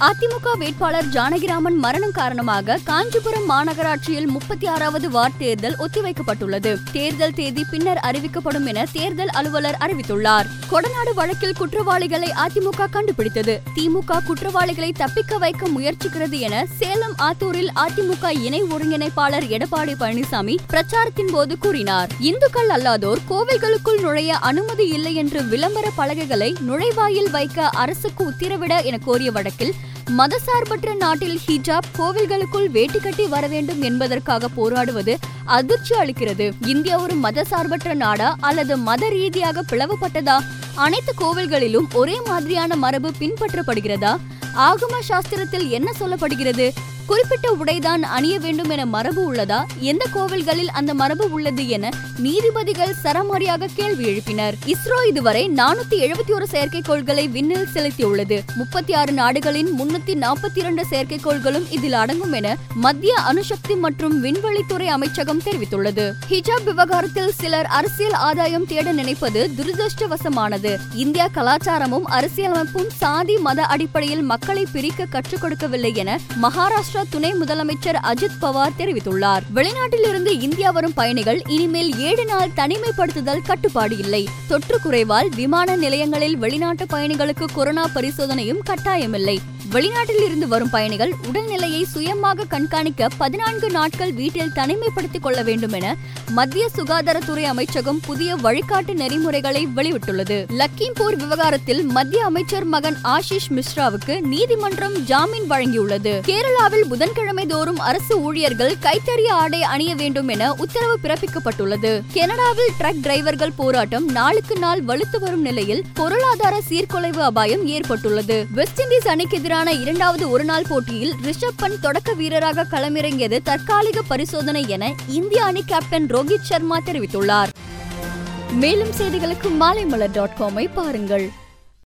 அதிமுக வேட்பாளர் ஜானகிராமன் மரணம் காரணமாக காஞ்சிபுரம் மாநகராட்சியில் முப்பத்தி ஆறாவது வார்டு தேர்தல் ஒத்திவைக்கப்பட்டுள்ளது. தேர்தல் தேதி பின்னர் அறிவிக்கப்படும் என தேர்தல் அலுவலர் அறிவித்துள்ளார். கொடநாடு வழக்கில் குற்றவாளிகளை அதிமுக கண்டுபிடித்தது. திமுக குற்றவாளிகளை தப்பிக்க வைக்க முயற்சிக்கிறது என சேலம் ஆத்தூரில் அதிமுக இணை ஒருங்கிணைப்பாளர் எடப்பாடி பழனிசாமி பிரச்சாரத்தின் போது கூறினார். இந்துக்கள் அல்லாதோர் கோவில்களுக்குள் நுழைய அனுமதி இல்லை என்று விளம்பர பலகைகளை நுழைவாயில் வைக்க அரசுக்கு உத்தரவிட என கோரிய வழக்கில் மதசார்பற்ற நாட்டில் ஹிஜாப் கோவில்களுக்குள் வேட்டி கட்டி வர வேண்டும் என்பதற்காக போராடுவது அதிர்ச்சி அளிக்கிறது. இந்தியா ஒரு மதசார்பற்ற நாடா அல்லது மத ரீதியாக பிளவுபட்டதா? அனைத்து கோவில்களிலும் ஒரே மாதிரியான மரபு பின்பற்றப்படுகிறதா? ஆகம சாஸ்திரத்தில் என்ன சொல்லப்படுகிறது? குறிப்பிட்ட உடைதான் அணிய வேண்டும் என மரபு உள்ளதா? எந்த கோவில்களில் அந்த மரபு உள்ளது என நீதிபதிகள் சரமாரியாக கேள்வி எழுப்பினர். இஸ்ரோ இதுவரை நானூத்தி எழுபத்தி ஒரு செயற்கைக்கோள்களை விண்ணில் செலுத்தியுள்ளது. முப்பத்தி ஆறு நாடுகளின் முன்னூத்தி நாற்பத்தி இரண்டு செயற்கைக்கோள்களும் இதில் அடங்கும் என மத்திய அணுசக்தி மற்றும் விண்வெளித்துறை அமைச்சகம் தெரிவித்துள்ளது. ஹிஜாப் விவகாரத்தில் சிலர் அரசியல் ஆதாயம் தேட நினைப்பது துரதிருஷ்டவசமானது. இந்தியா கலாச்சாரமும் அரசியலமைப்பும் சாதி மத அடிப்படையில் மக்களை பிரிக்க கற்றுக் கொடுக்கவில்லை என மகாராஷ்டிரா மகாராஷ்டிரா துணை முதலமைச்சர் அஜித் பவார் தெரிவித்துள்ளார். வெளிநாட்டில் இருந்து இந்தியா வரும் பயணிகள் இனிமேல் ஏழு நாள் தனிமைப்படுத்துதல் கட்டுப்பாடு இல்லை. தொற்று குறைவால் விமான நிலையங்களில் வெளிநாட்டு பயணிகளுக்கு கொரோனா பரிசோதனையும் கட்டாயமில்லை. வெளிநாட்டில் இருந்து வரும் பயணிகள் உடல்நிலையை சுயமாக கண்காணிக்க பதினான்கு நாட்கள் வீட்டில் தனிமைப்படுத்திக் கொள்ள வேண்டும் என மத்திய சுகாதாரத்துறை அமைச்சகம் புதிய வழிகாட்டு நெறிமுறைகளை வெளியிட்டுள்ளது. லக்கிம்பூர் விவகாரத்தில் மத்திய அமைச்சர் மகன் ஆஷிஷ் மிஸ்ராவுக்கு நீதிமன்றம் ஜாமீன் வழங்கியுள்ளது. கேரளாவில் புதன்கிழமை தோறும் அரசு ஊழியர்கள் கைத்தறிய ஆடை அணிய வேண்டும் என உத்தரவு பிறப்பிக்கப்பட்டுள்ளது. கனடாவில் ட்ரக் டிரைவர்கள் போராட்டம் நாளுக்கு நாள் வலுத்து வரும் நிலையில் பொருளாதார சீர்குலைவு அபாயம் ஏற்பட்டுள்ளது. வெஸ்ட் இண்டீஸ் அணிக்கு எதிரான இரண்டாவது ஒருநாள் போட்டியில் ரிஷப் பந்த் தொடக்க வீரராக களமிறங்கியது தற்காலிக பரிசோதனை என இந்திய அணி கேப்டன் ரோஹித் சர்மா தெரிவித்துள்ளார். மேலும் செய்திகளுக்கு மாலைமலர் டாட் காமை பாருங்கள்.